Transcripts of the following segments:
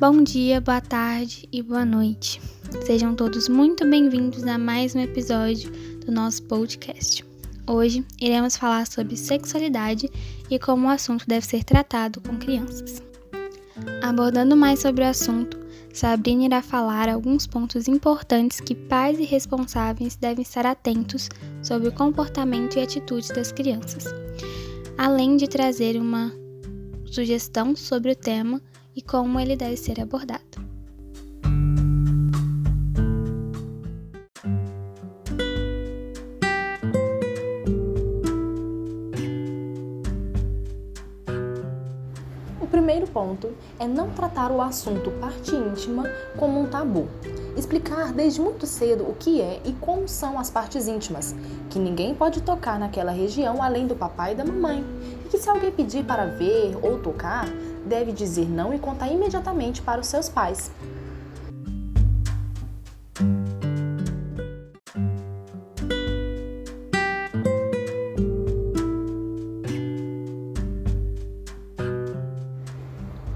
Bom dia, boa tarde e boa noite. Sejam todos muito bem-vindos a mais um episódio do nosso podcast. Hoje iremos falar sobre sexualidade e como o assunto deve ser tratado com crianças. Abordando mais sobre o assunto, Sabrina irá falar alguns pontos importantes que pais e responsáveis devem estar atentos sobre o comportamento e atitudes das crianças, além de trazer uma sugestão sobre o tema e como ele deve ser abordado. O primeiro ponto é não tratar o assunto parte íntima como um tabu. Explicar desde muito cedo o que é e como são as partes íntimas, que ninguém pode tocar naquela região além do papai e da mamãe, e que se alguém pedir para ver ou tocar, deve dizer não e contar imediatamente para os seus pais.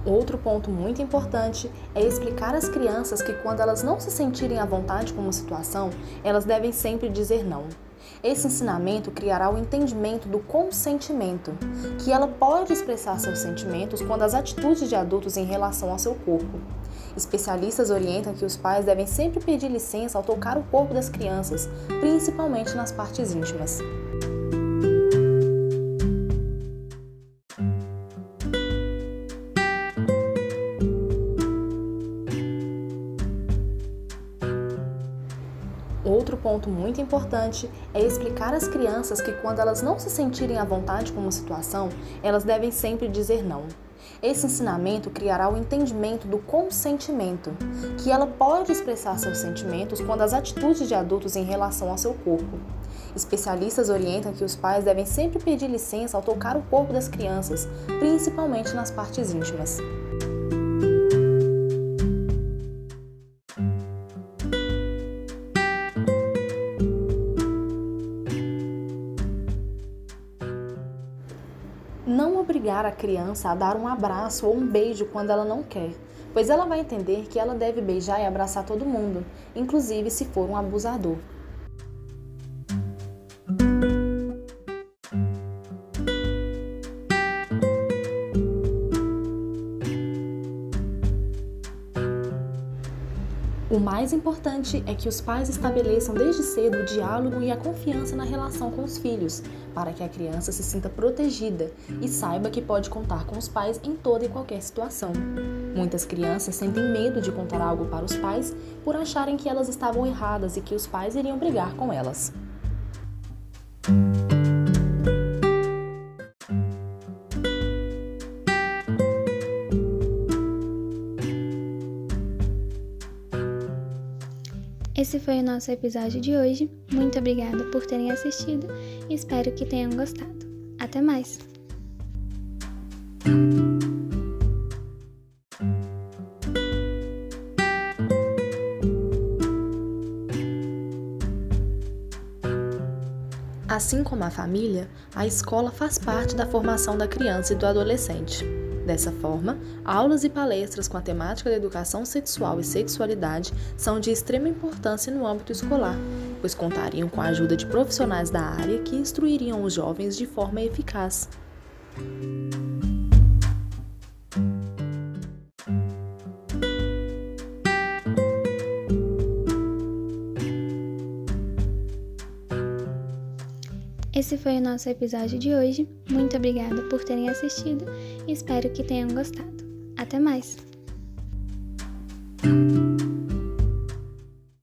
Outro ponto muito importante é explicar às crianças que quando elas não se sentirem à vontade com uma situação, elas devem sempre dizer não. Esse ensinamento criará o entendimento do consentimento, que ela pode expressar seus sentimentos quando as atitudes de adultos em relação ao seu corpo. Especialistas orientam que os pais devem sempre pedir licença ao tocar o corpo das crianças, principalmente nas partes íntimas. Outro ponto muito importante é explicar às crianças que quando elas não se sentirem à vontade com uma situação, elas devem sempre dizer não. Esse ensinamento criará o entendimento do consentimento, que ela pode expressar seus sentimentos quando as atitudes de adultos em relação ao seu corpo. Especialistas orientam que os pais devem sempre pedir licença ao tocar o corpo das crianças, principalmente nas partes íntimas. Não obrigar a criança a dar um abraço ou um beijo quando ela não quer, pois ela vai entender que ela deve beijar e abraçar todo mundo, inclusive se for um abusador. O mais importante é que os pais estabeleçam desde cedo o diálogo e a confiança na relação com os filhos, para que a criança se sinta protegida e saiba que pode contar com os pais em toda e qualquer situação. Muitas crianças sentem medo de contar algo para os pais por acharem que elas estavam erradas e que os pais iriam brigar com elas. Esse foi o nosso episódio de hoje. Muito obrigada por terem assistido e espero que tenham gostado. Até mais! Assim como a família, a escola faz parte da formação da criança e do adolescente. Dessa forma, aulas e palestras com a temática da educação sexual e sexualidade são de extrema importância no âmbito escolar, pois contariam com a ajuda de profissionais da área que instruiriam os jovens de forma eficaz. Esse foi o nosso episódio de hoje. Muito obrigada por terem assistido e espero que tenham gostado. Até mais!